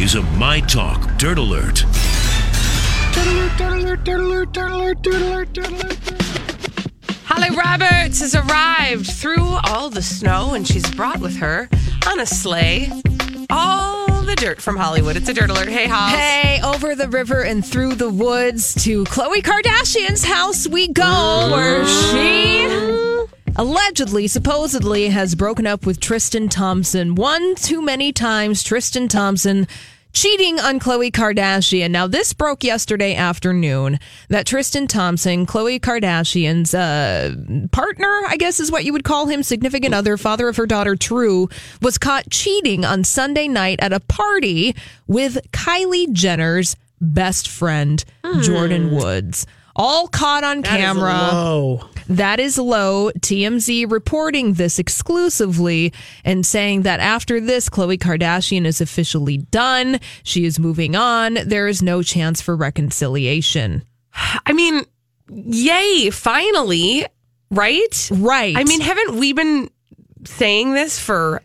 Is a My Talk Dirt Alert. Holly Roberts has arrived through all the snow and she's brought with her on a sleigh all the dirt from Hollywood. It's a dirt alert. Hey, Holly. Hey, over the river and through the woods to Khloe Kardashian's house we go, where she allegedly, supposedly, has broken up with Tristan Thompson. One too many times, Tristan Thompson cheating on Khloe Kardashian. Now, this broke yesterday afternoon that Tristan Thompson, Khloe Kardashian's uh, partner, I guess is what you would call him, significant other, father of her daughter, True, was caught cheating on Sunday night at a party with Kylie Jenner's best friend, Jordan Woods. All caught on camera. Oh, That is low. TMZ reporting this exclusively and saying that after this, Khloe Kardashian is officially done. She is moving on. There is no chance for reconciliation. I mean, yay, finally, right? Right. I mean, haven't we been saying this for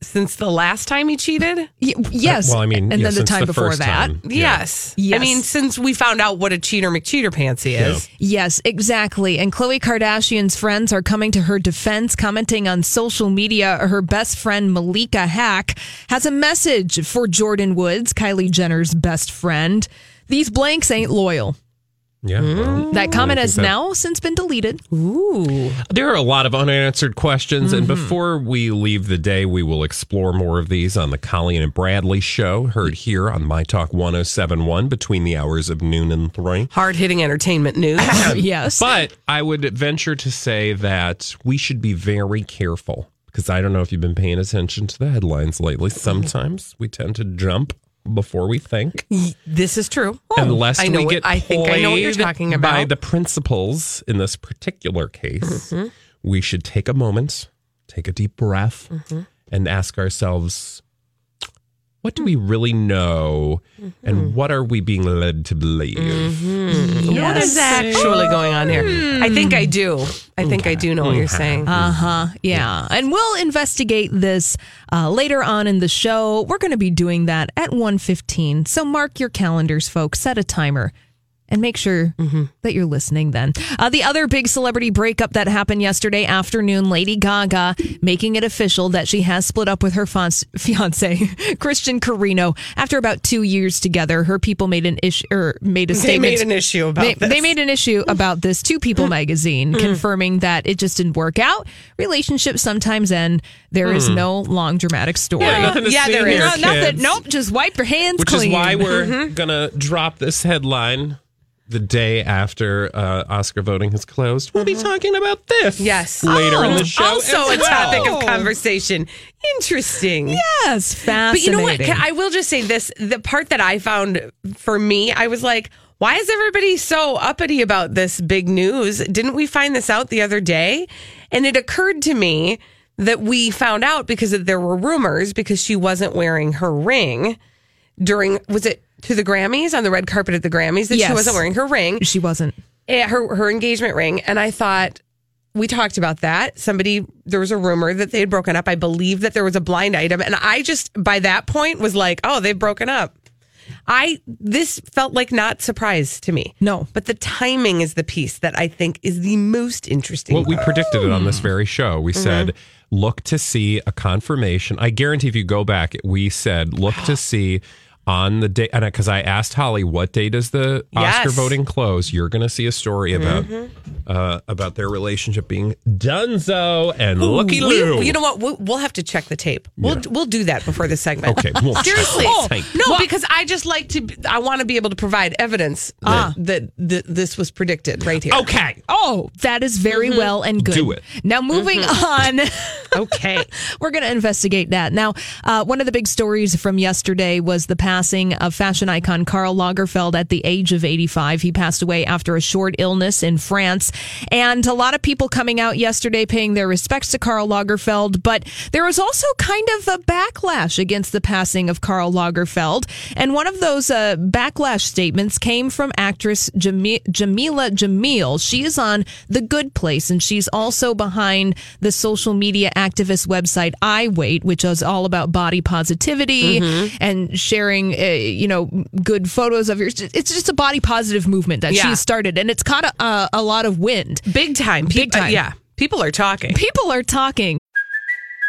since the last time he cheated? Y- yes. Well, I mean, and yeah, then the time the before that. time. Yes. I Yes. mean, since we found out what a cheater McCheater pants he is. Yes, exactly. And Khloe Kardashian's friends are coming to her defense, commenting on social media. Her best friend, Malika Haqq, has a message for Jordan Woods, Kylie Jenner's best friend. These blanks ain't loyal. Yeah. well, That comment has that- now since been deleted. Ooh. There are a lot of unanswered questions, and Mm-hmm. before we leave the day, we will explore more of these on the Colleen and Bradley show, heard here on My Talk 1071 between the hours of noon and three. Hard hitting entertainment news. yes. But I would venture to say that we should be very careful because I don't know if you've been paying attention to the headlines lately. Sometimes we tend to jump before we think. this is true. Unless I know we what- get I think I know what you're talking by the principles in this particular case, Mm-hmm. we should take a moment, take a deep breath, Mm-hmm. and ask ourselves, what do we really know, Mm-hmm. and what are we being led to believe? What is actually going on here? I think I do. I think I do know what you're saying. Uh huh. Yeah. And we'll investigate this uh, later on in the show. We're going to be doing that at 1.15. So mark your calendars, folks. Set a timer. And make sure mm-hmm. that you're listening then. Uh, the other big celebrity breakup that happened yesterday afternoon, Lady Gaga making it official that she has split up with her fiance, fiance Christian Carino. After about two years together, her people made an issue or made a statement. They statement. made an issue about they, this. they made an issue about this to People mm-hmm. magazine, mm-hmm. confirming that it just didn't work out. Relationships sometimes end. There is mm. no long dramatic story. Yeah, nothing to Yeah, see there. No, nothing. Nope. Just wipe your hands Which clean. is why we're gonna drop this headline the day after uh, Oscar voting has closed. We'll be talking about this Yes. later in Oh, the show. also a topic of conversation. Interesting. yes, Fascinating. But you know what? Can- I will just say this: the part that I found for me, I was like, "Why is everybody so uppity about this big news?" Didn't we find this out the other day? And it occurred to me that we found out because there were rumors because she wasn't wearing her ring during was it to the Grammys on the red carpet at the Grammys that she wasn't wearing her ring she wasn't. eh, her her engagement ring, and I thought we talked about that. Somebody there was a rumor that they had broken up. I believe that there was a blind item, and I just by that point was like, oh, they've broken up. I this felt like not surprise to me. No. but the timing is the piece that I think is the most interesting. Well, we part. predicted it on this very show. We said, Mm-hmm. look to see a confirmation. I guarantee if you go back, we said, look to see on the day, and because I asked Holly, what day does the Oscar Yes. Mm-hmm. voting close? You're going to see a story about uh, about their relationship being donezo and looky We- loo. you know what? We'll, we'll have to check the tape. We'll we'll do that before the segment. Okay, we'll seriously. the tape. no, because I just like to. I want to be able to provide evidence that, that, that this was predicted right here. Okay. Oh, that is very well and good. Do it. Now, moving on. Okay. We're going to investigate that. Now, uh, one of the big stories from yesterday was the passing passing of fashion icon Karl Lagerfeld at the age of 85. He passed away after a short illness in France. And a lot of people coming out yesterday paying their respects to Karl Lagerfeld, but there was also kind of a backlash against the passing of Karl Lagerfeld. And one of those uh, backlash statements came from actress Jami- Jamila Jamil. She is on The Good Place, and she's also behind the social media activist website I Weigh, which is all about body positivity and sharing, uh, you know, good photos of yours. It's just a body positive movement that Yeah. she's started, and it's caught a, a, lot of wind. Big time. Big uh, time. yeah. People are talking. People are talking.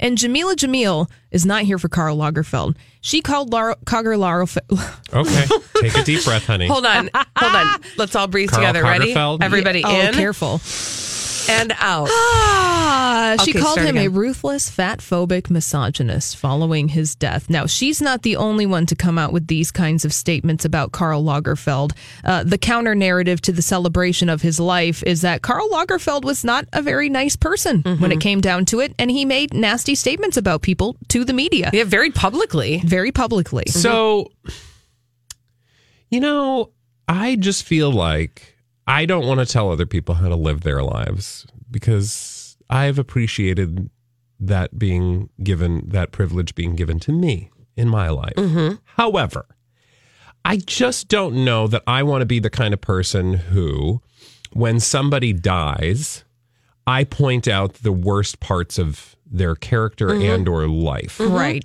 And Jamila Jamil is not here for Karl Lagerfeld. She called Lar- Karl Lagerfeld. Okay, take a deep breath, honey. Hold on. Hold on. Let's all breathe Karl together. Ready? Lagerfeld? Everybody oh, in careful. And out. Ah, she Okay, called start him a ruthless, fat phobic misogynist following his death. Now, she's not the only one to come out with these kinds of statements about Karl Lagerfeld. Uh, the counter narrative to the celebration of his life is that Karl Lagerfeld was not a very nice person when Mm-hmm. it came down to it, and he made nasty statements about people to the media Yeah, very publicly. very publicly. So, you know, I just feel like I don't want to tell other people how to live their lives because I've appreciated that being given, that privilege being given to me in my life. Mm-hmm. However, I just don't know that I want to be the kind of person who, when somebody dies, I point out the worst parts of their character mm-hmm. and or life. Mm-hmm. Right.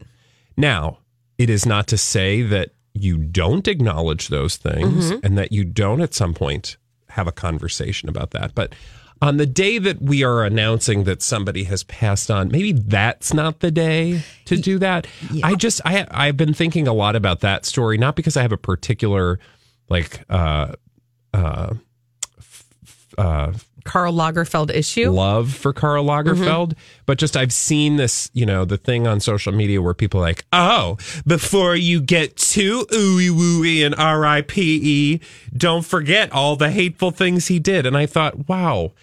Now, it is not to say that you don't acknowledge those things and that you don't at some point have a conversation about that. But on the day that we are announcing that somebody has passed on, maybe that's not the day to do that. I just I I've been thinking a lot about that story, not because I have a particular like uh uh uh Karl Lagerfeld issue. love for Karl Lagerfeld, mm-hmm. but just I've seen this, you know, the thing on social media where people are like, oh, before you get too ooey wooey and R.I.P.E., don't forget all the hateful things he did. And I thought, wow.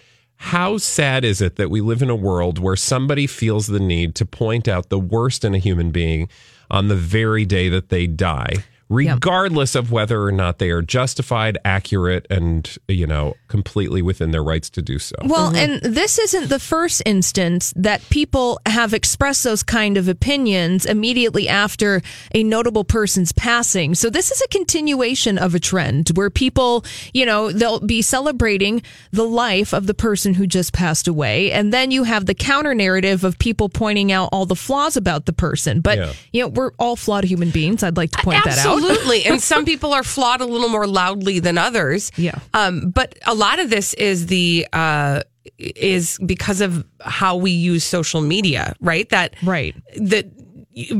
How sad is it that we live in a world where somebody feels the need to point out the worst in a human being on the very day that they die, regardless of whether or not they are justified, accurate, and, you know, completely within their rights to do so? Well, mm-hmm. and this isn't the first instance that people have expressed those kind of opinions immediately after a notable person's passing. So this is a continuation of a trend where people, you know, they'll be celebrating the life of the person who just passed away. And then you have the counter narrative of people pointing out all the flaws about the person. But, Yeah. you know, we're all flawed human beings. I'd like to point that out. Absolutely. and some people are flawed a little more loudly than others. Yeah. Um, but a lot of this is the uh is because of how we use social media, right? That Right. that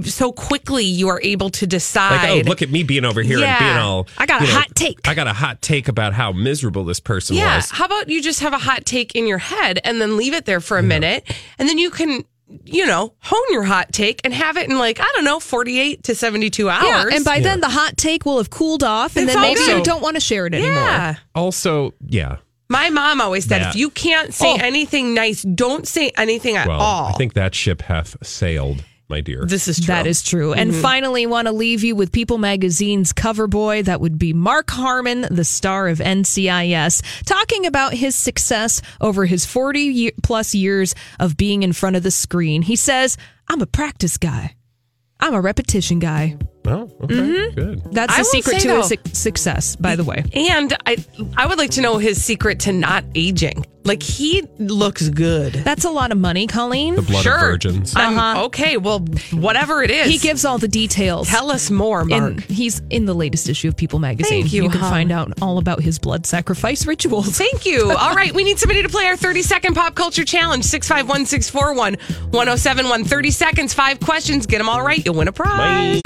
so quickly you are able to decide Like, oh, look at me being over here and Yeah. being all. I got a know, hot take. I got a hot take about how miserable this person Yeah. was. How about you just have a hot take in your head and then leave it there for a minute and then you can, you know, hone your hot take and have it in like, I don't know, 48 to 72 hours. Yeah, and by then the hot take will have cooled off, and It's then all maybe good. you don't want to share it anymore. yeah. Also, yeah. My mom always said, That- if you can't say Oh. anything nice, don't say anything at Well, all. I think that ship hath sailed, my dear. this is true. That is true. And mm-hmm. finally, want to leave you with People Magazine's cover boy. That would be Mark Harmon, the star of NCIS, talking about his success over his 40 ye- plus years of being in front of the screen. He says, I'm a practice guy, I'm a repetition guy. Oh, okay, good. That's I the secret to though- his success, by the way. And I I would like to know his secret to not aging. Like he looks good. That's a lot of money, Colleen. The blood sure. of virgins. Um, Okay, well, whatever it is. He gives all the details. Tell us more, Mark. And he's in the latest issue of People magazine. Thank you, You can Holly. find out all about his blood sacrifice rituals. Thank you. All right, we need somebody to play our 30 second pop culture challenge 651 641 1071. 30 seconds, five questions. Get them all right. You'll win a prize.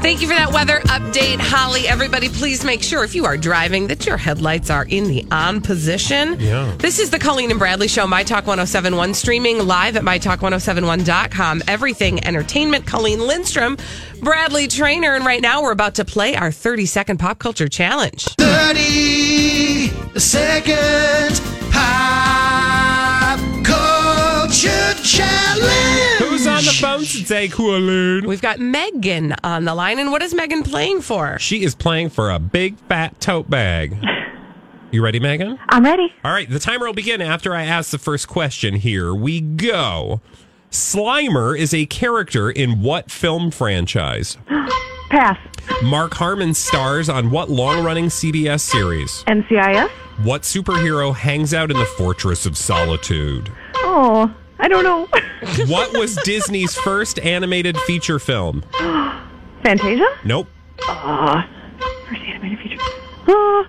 Thank you for that weather update, Holly. Everybody, please make sure if you are driving that your headlights are in the on position. Yeah. This is the Colleen and Bradley Show, My Talk 1071, streaming live at MyTalk1071.com. Everything Entertainment. Colleen Lindstrom, Bradley Traynor. And right now we're about to play our 30 second pop culture challenge. 30 second pop culture challenge. Who's on the phone today, Colleen? We've got Megan on the line. And what is Megan playing for? She is playing for a big fat tote bag. You ready, Megan? I'm ready. All right, the timer will begin after I ask the first question. Here we go. Slimer is a character in what film franchise? Pass. Mark Harmon stars on what long running CBS series? NCIS. What superhero hangs out in the Fortress of Solitude? Oh, I don't know. What was Disney's first animated feature film? Fantasia. Nope. Ah, first animated feature. Oh,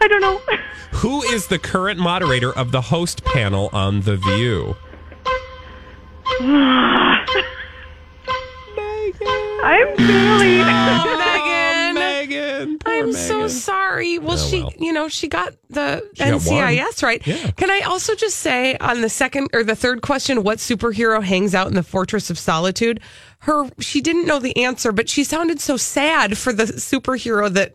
I don't know. Who is the current moderator of the host panel on The View? I'm failing. Megan. Megan. poor I'm so Megan. sorry. Well, Oh, she, well. you know, she got the got NCIS right. Yeah. Can I also just say on the second or the third question, what superhero hangs out in the Fortress of Solitude? Her, she didn't know the answer, but she sounded so sad for the superhero that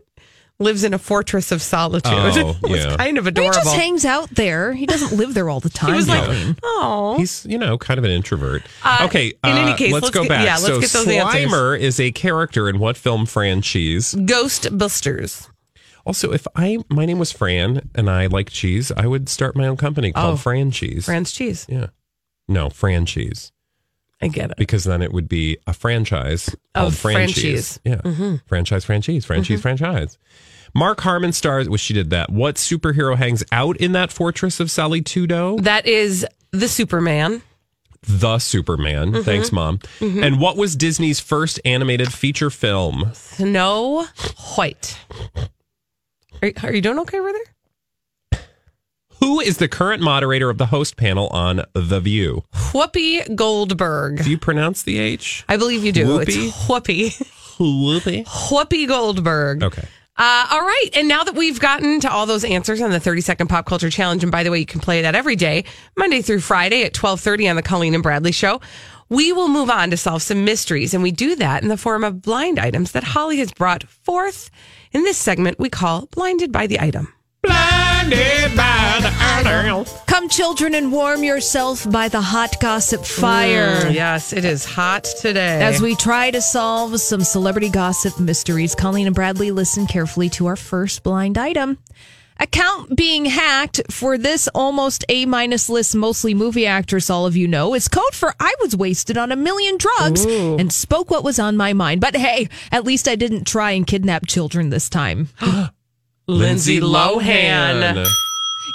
lives in a fortress of solitude. Oh, it was yeah. kind of He adorable. just hangs out there. He doesn't live there all the time. he was like, Colleen. oh, He's, you know, kind of an introvert. Uh, okay. in any uh, case, let's, let's go get- back. yeah, let's so get those answers. Slimer is a character in what film franchise? Ghostbusters. Also, if I my name was Fran and I like cheese, I would start my own company called Oh. Fran Cheese. Fran's cheese. Yeah. No, Fran Cheese. I get it. Because then it would be a franchise called Of Fran franchise. Cheese. Yeah. Mm-hmm. Franchise, franchise, franchise, mm-hmm. franchise. Mark Harmon stars, well, she did that. What superhero hangs out in that fortress of Solitudo? That is the Superman. The Superman. Mm-hmm. Thanks, Mom. And what was Disney's first animated feature film? Snow White. Are, are you doing okay over there? Who is the current moderator of the host panel on The View? Whoopi Goldberg. Do you pronounce the H? I believe you do. Whoopi? It's Whoopi. Whoopi. Whoopi Goldberg. Okay. Uh, all right. And now that we've gotten to all those answers on the 30 second pop culture challenge, and by the way, you can play that every day, Monday through Friday at 1230 on the Colleen and Bradley show. We will move on to solve some mysteries, and we do that in the form of blind items that Holly has brought forth. In this segment, we call Blinded by the Item. Blinded by the item. Come, children, and warm yourself by the hot gossip fire. Mm, yes, it is hot today. As we try to solve some celebrity gossip mysteries, Colleen and Bradley listen carefully to our first blind item. Account being hacked for this almost A minus list, mostly movie actress, all of you know, is code for I was wasted on a million drugs and spoke what was on my mind. But hey, at least I didn't try and kidnap children this time. Lindsay Lohan.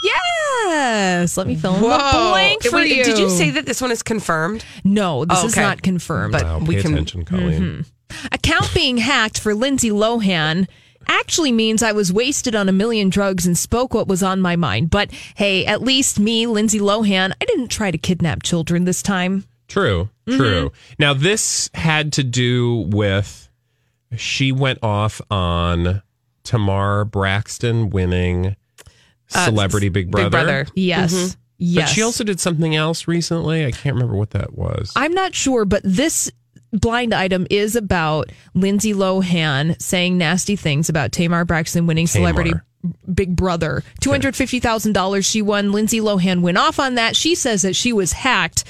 yes, let me fill in the Whoa. blank for Wait, you. Did you say that this one is confirmed? No, this Oh, is okay. not confirmed. But Wow, we can. attention, Colleen. Mm-hmm. Account being hacked for Lindsay Lohan actually means I was wasted on a million drugs and spoke what was on my mind. But hey, at least me, Lindsay Lohan, I didn't try to kidnap children this time. True, mm-hmm. true. Now, this had to do with she went off on Tamar Braxton winning Celebrity Big Brother. Big Brother. Yes. Yes. But she also did something else recently. I can't remember what that was. I'm not sure, but this blind item is about Lindsay Lohan saying nasty things about Tamar Braxton winning Celebrity Big Brother. $250,000 she won. Lindsay Lohan went off on that. She says that she was hacked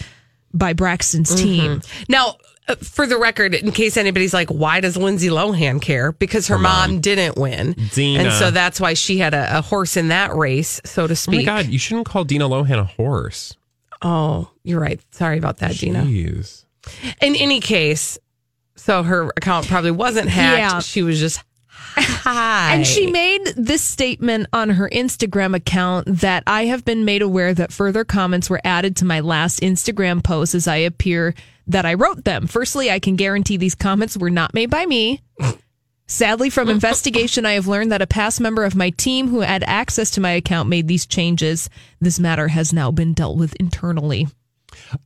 by Braxton's team. Now, uh, Uh, for the record, in case anybody's like, why does Lindsay Lohan care? Because her, mom. didn't win. Dina. And so that's why she had a, a horse in that race, so to oh my speak. God, you shouldn't call Dina Lohan a horse. Oh, you're right. Sorry about that, Gina. Jeez. In any case, So her account probably wasn't hacked. Yeah. She was just hi. And she made this statement on her Instagram account that I have been made aware that further comments were added to my last Instagram post as I appear that I wrote them. Firstly, I can guarantee these comments were not made by me. Sadly, from investigation, I have learned that a past member of my team who had access to my account made these changes. This matter has now been dealt with internally.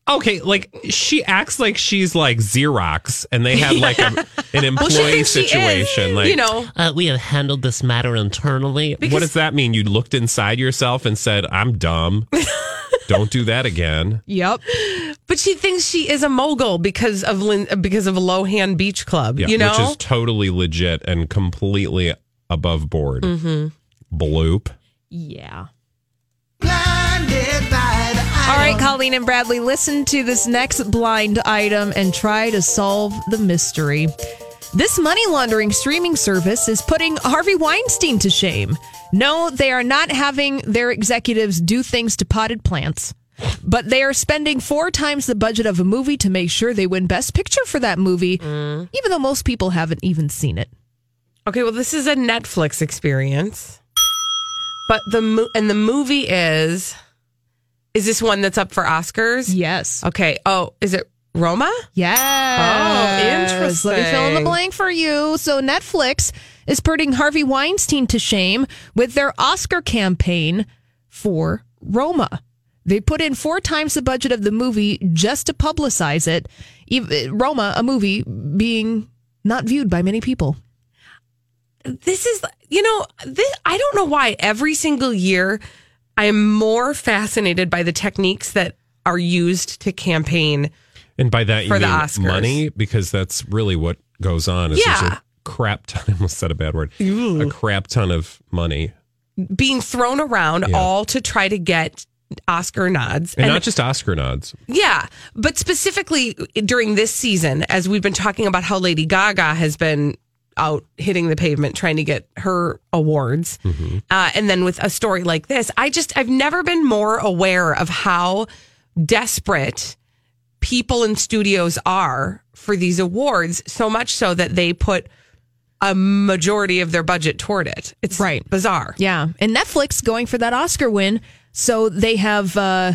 Okay, like she acts like she's like Xerox, and they have like a, an employee thinks she is, situation. like you know. uh, we have handled this matter internally. what does that mean? You looked inside yourself and said, "I'm dumb. Don't do that again." Yep. But she thinks she is a mogul because of Lin- because of Lohan Beach Club. Yeah, you know, which is totally legit and completely above board. Mm-hmm. Bloop. Yeah. Blinded by the All right, Colleen and Bradley, listen to this next blind item and try to solve the mystery. This money laundering streaming service is putting Harvey Weinstein to shame. No, they are not having their executives do things to potted plants, but they are spending four times the budget of a movie to make sure they win Best Picture for that movie, mm. even though most people haven't even seen it. Okay, well, this is a Netflix experience, but the mo- and the movie is is this one that's up for Oscars? Yes. Okay. Oh, is it Roma? Yes. Oh, interesting. Let me fill in the blank for you. So Netflix is putting Harvey Weinstein to shame with their Oscar campaign for Roma. They put in four times the budget of the movie just to publicize it. Roma, a movie being not viewed by many people. This is, you know, this, I don't know why every single year I am more fascinated by the techniques that are used to campaign. And by that you For the mean Oscars. money, because that's really what goes on. Is there's Yeah. a crap ton. I almost said a bad word. A crap ton of money, being thrown around Yeah. all to try to get Oscar nods. and, not just Oscar nods. Yeah, but specifically during this season, as we've been talking about how Lady Gaga has been out hitting the pavement trying to get her awards, uh, and then with a story like this, I just I've never been more aware of how desperate people in studios are for these awards. So much so that they put a majority of their budget toward it. It's Right. bizarre. Yeah. And Netflix going for that Oscar win. So they have uh,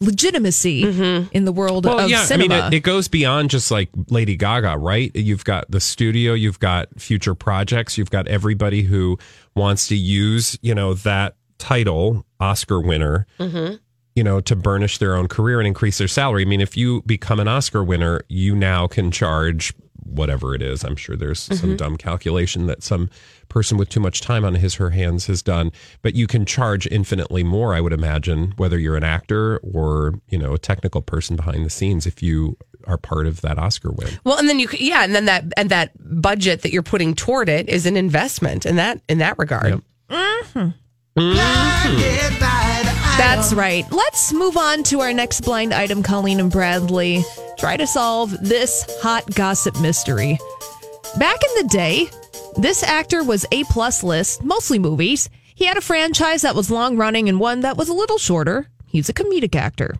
legitimacy mm-hmm. in the world Well, of yeah, cinema. I mean, it, it goes beyond just like Lady Gaga, right? You've got the studio, you've got future projects, you've got everybody who wants to use, you know, that title, Oscar winner, mm-hmm. you know, to burnish their own career and increase their salary. I mean, if you become an Oscar winner, you now can charge whatever it is. I'm sure there's some mm-hmm. dumb calculation that some person with too much time on his her hands has done, but you can charge infinitely more, I would imagine, whether you're an actor or, you know, a technical person behind the scenes if you are part of that Oscar win. Well, and then you, yeah, and then that and that budget that you're putting toward it is an investment in that in that regard. blinded by the That's right. Let's move on to our next blind item, Colleen and Bradley. Try to solve this hot gossip mystery. Back in the day, this actor was A plus list, mostly movies. He had a franchise that was long running and one that was a little shorter. He's a comedic actor.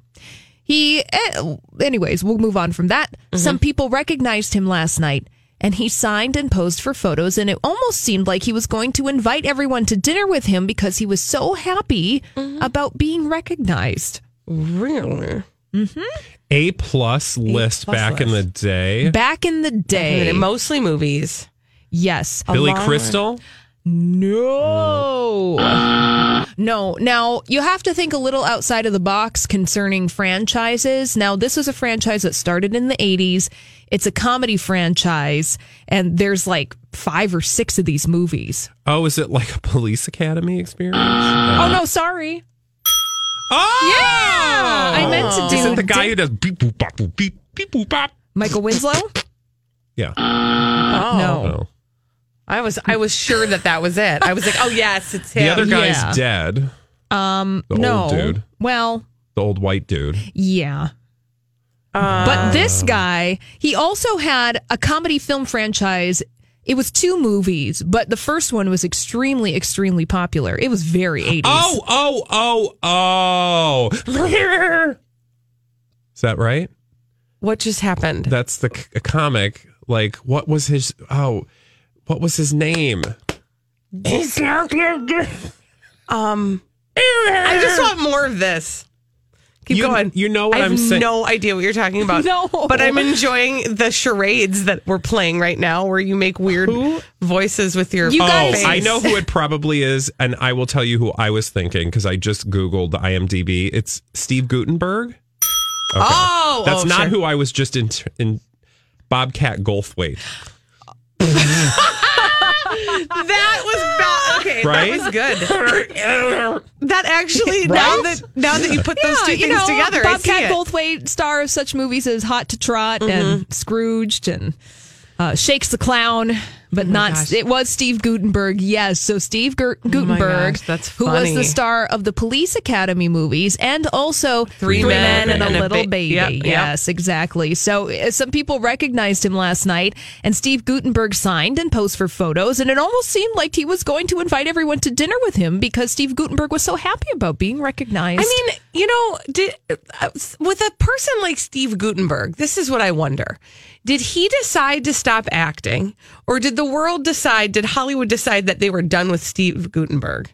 He, eh, anyways, we'll move on from that. Some people recognized him last night and he signed and posed for photos and it almost seemed like he was going to invite everyone to dinner with him because he was so happy about being recognized. Really? Mm-hmm. A plus list plus back in the day. Back in the day. Mostly movies. Yes. Billy long Crystal? No. No. Now, you have to think a little outside of the box concerning franchises. Now, this was a franchise that started in the 80s. It's a comedy franchise, and there's like five or six of these movies. Oh, is it like a police academy experience? Oh, no, sorry. Oh! Yeah! I meant to do Is it the guy who does beep boop bop boop beep beep boop bop? Michael Winslow? Yeah. Oh, No. Oh. I was I was sure that that was it. I was like, oh yes, it's him. The other guy's Yeah. dead. Um, The no. old dude. Well, The old white dude. Yeah. but this guy, he also had a comedy film franchise. It was two movies, but the first one was extremely, extremely popular. It was very 80s. Oh, oh, oh, oh. Is that right? What just happened? That's the c- a comic Like, what was his? Oh, what was his name? Um, I just want more of this. Keep You- going. you know what I have I'm saying- no idea what you're talking about. No. but I'm enjoying the charades that we're playing right now, where you make weird voices with your. You Oh, guys- I know who it probably is, and I will tell you who I was thinking because I just googled IMDb. It's Steve Guttenberg. Okay. Oh, that's oh, not sure. who I was just in. In Bobcat Goldthwait. That. Okay, Right? that was good. that actually now that now that you put those two you things know, together, Bobcat it. Goldthwait, star of such movies as Hot to Trot and Scrooged and uh, Shakes the Clown, but not. gosh. It was Steve Guttenberg. Yes, so Steve Gur- Guttenberg, gosh, that's who was the star of the Police Academy movies and also Three Men and, and a a Little Ba- Baby. Yep, yep. Yes, exactly. So uh, some people recognized him last night, and Steve Guttenberg signed and posed for photos, and it almost seemed like he was going to invite everyone to dinner with him because Steve Guttenberg was so happy about being recognized. I mean, you know, did, uh, with a person like Steve Guttenberg, this is what I wonder. Did he decide to stop acting, or did the world decide, did Hollywood decide that they were done with Steve Guttenberg?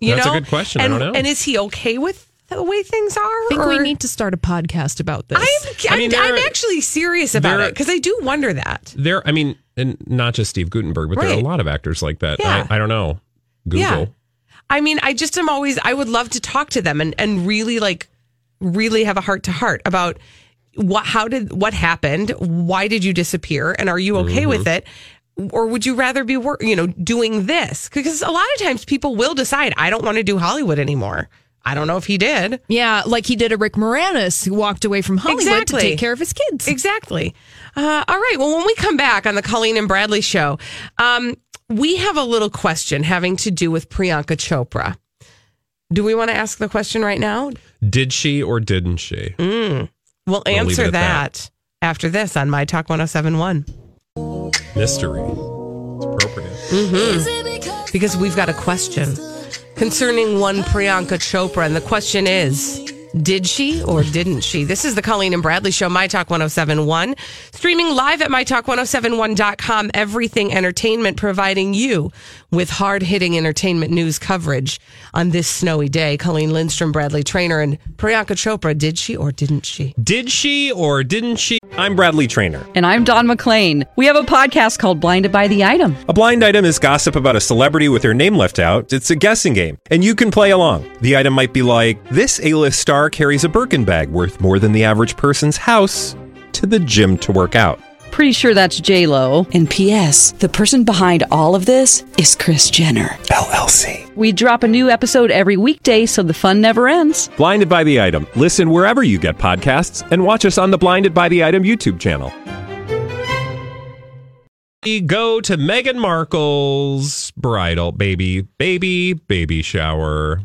You That's a good question. I And, don't know. And is he okay with the way things are? I think we need to start a podcast about this. I'm, I'm, I mean, there- I'm actually serious about there- it because I do wonder that. There, I mean, and not just Steve Guttenberg, but there are a lot of actors like that. Yeah. I, I don't know. Google. Yeah. I mean, I just am always, I would love to talk to them and, and really like, really have a heart to heart about what, how did, what happened? Why did you disappear? And are you okay with mm-hmm. it? Or would you rather be, wor- you know, doing this? Because a lot of times people will decide, I don't want to do Hollywood anymore. I don't know if he did. Yeah, like he did a Rick Moranis who walked away from Hollywood to take care of his kids. Exactly. Uh, all right. Well, when we come back on the Colleen and Bradley show, um, we have a little question having to do with Priyanka Chopra. Do we want to ask the question right now? Did she or didn't she? We'll leave it answer that. that. after this on My Talk 1071 Mystery. It's appropriate. Mm-hmm. because we've got a question concerning one Priyanka Chopra. And the question is Did she or didn't she? This is the Colleen and Bradley Show, My Talk 1071. Streaming live at MyTalk1071.com. Everything Entertainment providing you with hard hitting entertainment news coverage on this snowy day. Colleen Lindstrom, Bradley Traynor, and Priyanka Chopra. Did she or didn't she? Did she or didn't she? I'm Bradley Traynor. And I'm Don McClain. We have a podcast called Blinded by the Item. A blind item is gossip about a celebrity with their name left out. It's a guessing game, and you can play along. The item might be like this: A-list star carries a Birkin bag worth more than the average person's house to the gym to work out. Pretty sure that's J Lo. And P.S. The person behind all of this is Kris Jenner. LLC. We drop a new episode every weekday, so the fun never ends. Blinded by the item. Listen wherever you get podcasts, and watch us on the Blinded by the Item YouTube channel. We go to Meghan Markle's bridal baby, baby, baby shower.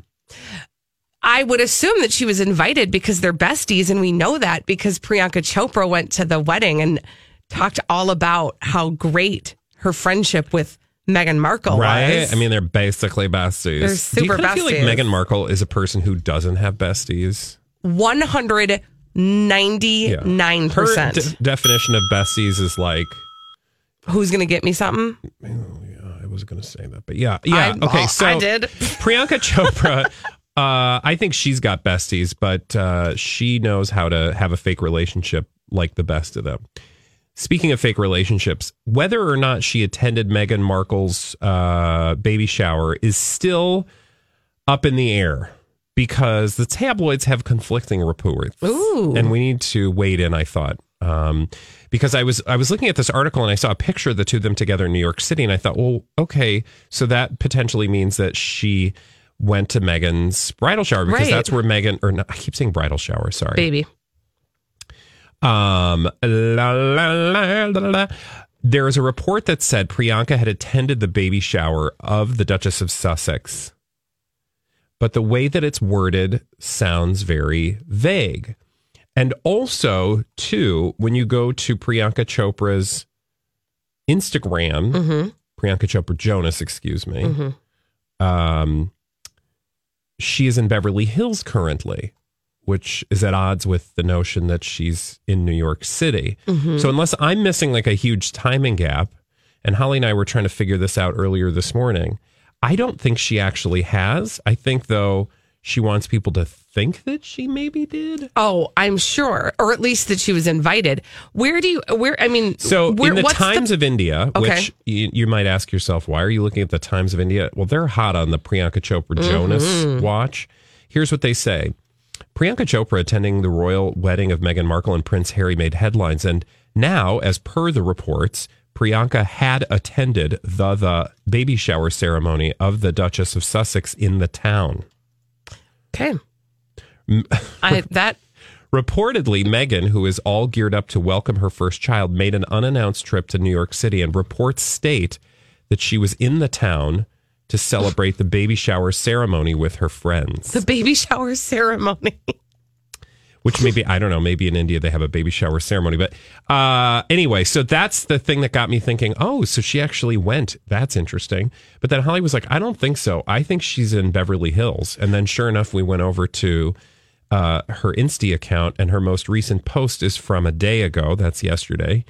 I would assume that she was invited because they're besties, and we know that because Priyanka Chopra went to the wedding and talked all about how great her friendship with Meghan Markle right? was. I mean, they're basically besties. They're Do you super kinda feel like besties. Meghan Markle is a person who doesn't have besties? one hundred ninety nine Her percent. de- definition of besties is like, Who's going to get me something? Yeah, I was going to say that, but yeah, yeah. I- okay, so I did. Priyanka Chopra. Uh, I think she's got besties, but uh, she knows how to have a fake relationship like the best of them. Speaking of fake relationships, whether or not she attended Meghan Markle's uh, baby shower is still up in the air because the tabloids have conflicting reports, Ooh. and we need to wade in. I thought um, because I was I was looking at this article and I saw a picture of the two of them together in New York City, and I thought, well, okay, so that potentially means that she went to Meghan's bridal shower because Right. that's where Meghan or no, I keep saying bridal shower. Sorry, Baby. Um, la, la, la. There is a report that said Priyanka had attended the baby shower of the Duchess of Sussex, but the way that it's worded sounds very vague. And also, too, when you go to Priyanka Chopra's Instagram, Mm-hmm. Priyanka Chopra Jonas, excuse me, um, she is in Beverly Hills currently which is at odds with the notion that she's in New York City. Mhm. So unless I'm missing like a huge timing gap, and Holly and I were trying to figure this out earlier this morning, I don't think she actually has. I think though she wants people to think that she maybe did. Oh, I'm sure, or at least that she was invited. Where do you? Where? I mean, So where, in the Times of India, Okay. which you, you might ask yourself, why are you looking at the Times of India? Well, they're hot on the Priyanka Chopra Jonas Mhm. watch. Here's what they say. Priyanka Chopra attending the royal wedding of Meghan Markle and Prince Harry made headlines. And now, as per the reports, Priyanka had attended the, the baby shower ceremony of the Duchess of Sussex in the town. Okay. I that Reportedly, Meghan, who is all geared up to welcome her first child, made an unannounced trip to New York City, and reports state that she was in the town to celebrate the baby shower ceremony with her friends. the baby shower ceremony. Which maybe I don't know. Maybe in India they have a baby shower ceremony, but uh, anyway. So that's the thing that got me thinking. Oh, so she actually went. That's interesting. But then Holly was like, I don't think so. I think she's in Beverly Hills. And then sure enough, we went over to uh, her Insta account, and her most recent post is from a day ago. That's yesterday.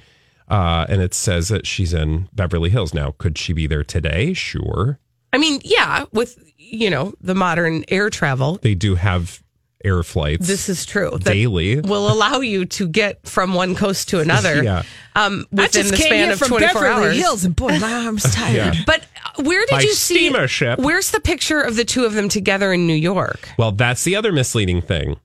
Uh, and it says that she's in Beverly Hills. Now, could she be there today? Sure. I mean, yeah, with you know the modern air travel, They do have air flights. this is true. That daily. will allow you to get from one coast to another. Yeah. Um, within the came span here of from 24 hours. Hills, and boy, my arm's tired. Yeah. But uh, where did By you see? steamer ship. Where's the picture of the two of them together in New York? Well, that's the other misleading thing.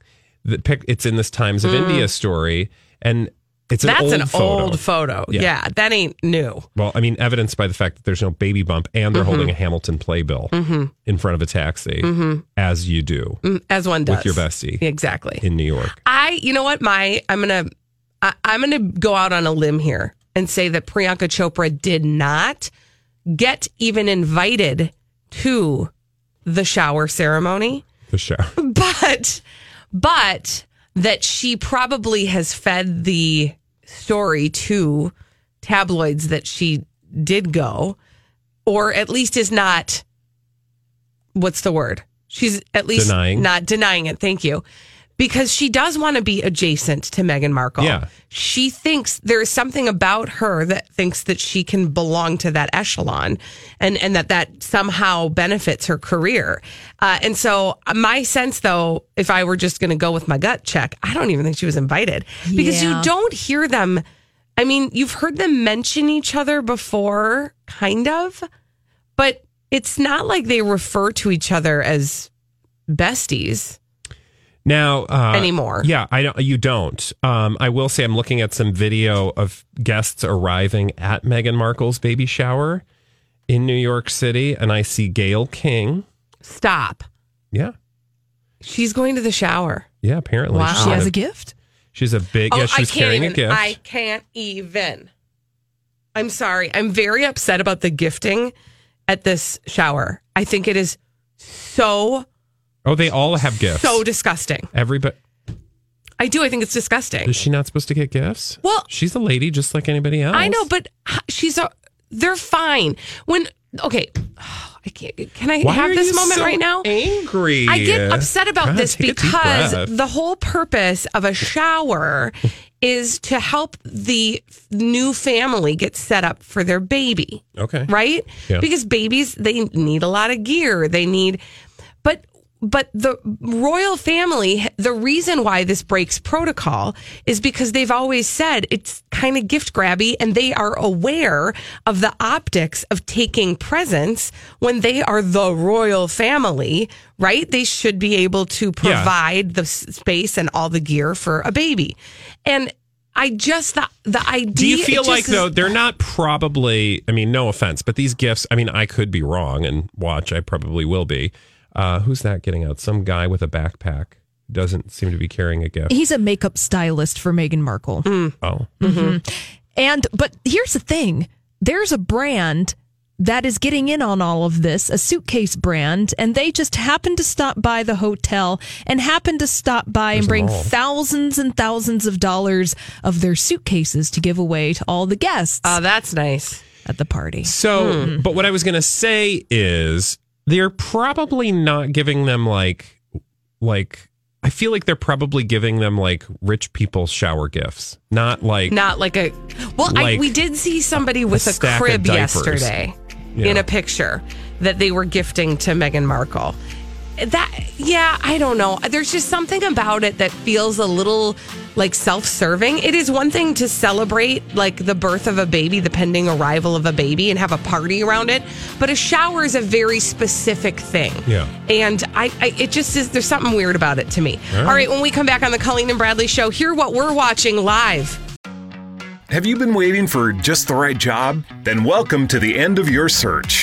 The pic, it's in this Times of Mm. India story, and it's an That's old an photo. old photo. Yeah. Yeah. that ain't new. Well, I mean, evidenced by the fact that there's no baby bump, and they're Mhm. holding a Hamilton playbill Mhm. in front of a taxi, Mhm. as you do Mm, As one does with your bestie Exactly. in New York. I, you know what, my, I'm gonna, I, I'm gonna go out on a limb here and say that Priyanka Chopra did not get even invited to the shower ceremony, The shower, but, but that she probably has fed the story to tabloids that she did go, or at least is not. What's the word? She's at least Denying. not denying it. Thank you. Because she does want to be adjacent to Meghan Markle. Yeah. She thinks there is something about her that thinks that she can belong to that echelon and, and that that somehow benefits her career. Uh, and so, my sense, though, if I were just going to go with my gut check, I don't even think she was invited because Yeah. you don't hear them. I mean, you've heard them mention each other before, kind of, but it's not like they refer to each other as besties. Now uh, Anymore. Yeah, I don't. You don't. Um, I will say I'm looking at some video of guests arriving at Meghan Markle's baby shower in New York City, and I see Gayle King. Stop. Yeah, She's going to the shower. yeah. Apparently, Wow. She's She has a gift. She's a big. yeah, I she's can't carrying even. a gift. I can't even. I'm sorry. I'm very upset about the gifting at this shower. I think it is so oh, they all have gifts. so disgusting. Everybody I do. I think it's disgusting. is she not supposed to get gifts? Well- she's a lady just like anybody else. I know, but she's a. They're fine. When okay, I can't. Can I Why have this moment so right now? Angry. I get upset about God, this take a deep because the whole purpose of a shower is to help the new family get set up for their baby, okay. right? Yeah. Because babies they need a lot of gear. They need but the royal family the reason why this breaks protocol is because they've always said it's kind of gift grabby and they are aware of the optics of taking presents when they are the royal family right they should be able to Yeah. provide the space and all the gear for a baby and I just the the idea. Do you feel like is- though they're not probably? I mean, no offense, but these gifts. I mean, I could be wrong, and watch, I probably will be. Uh, who's that getting out? Some guy with a backpack doesn't seem to be carrying a gift. He's a makeup stylist for Meghan Markle. Oh, Mhm. And but here's the thing: there's a brand that is getting in on all of this, a suitcase brand, and they just happened to stop by the hotel and happened to stop by There's and bring thousands and thousands of dollars of their suitcases to give away to all the guests. Oh, that's nice. At the party. So, but what I was going to say is they're probably not giving them like like I feel like they're probably giving them like rich people shower gifts, not like Not like a. Well, I, we did see somebody with a a, crib yesterday Yeah. in a picture that they were gifting to Meghan Markle. That, yeah, I don't know. There's just something about it that feels a little like self serving. It is one thing to celebrate like the birth of a baby, the pending arrival of a baby, and have a party around it, but a shower is a very specific thing. Yeah. And I, I it just is, there's something weird about it to me. All right. All right, when we come back on the Colleen and Bradley show, hear what we're watching live. Have you been waiting for just the right job? Then welcome to the end of your search.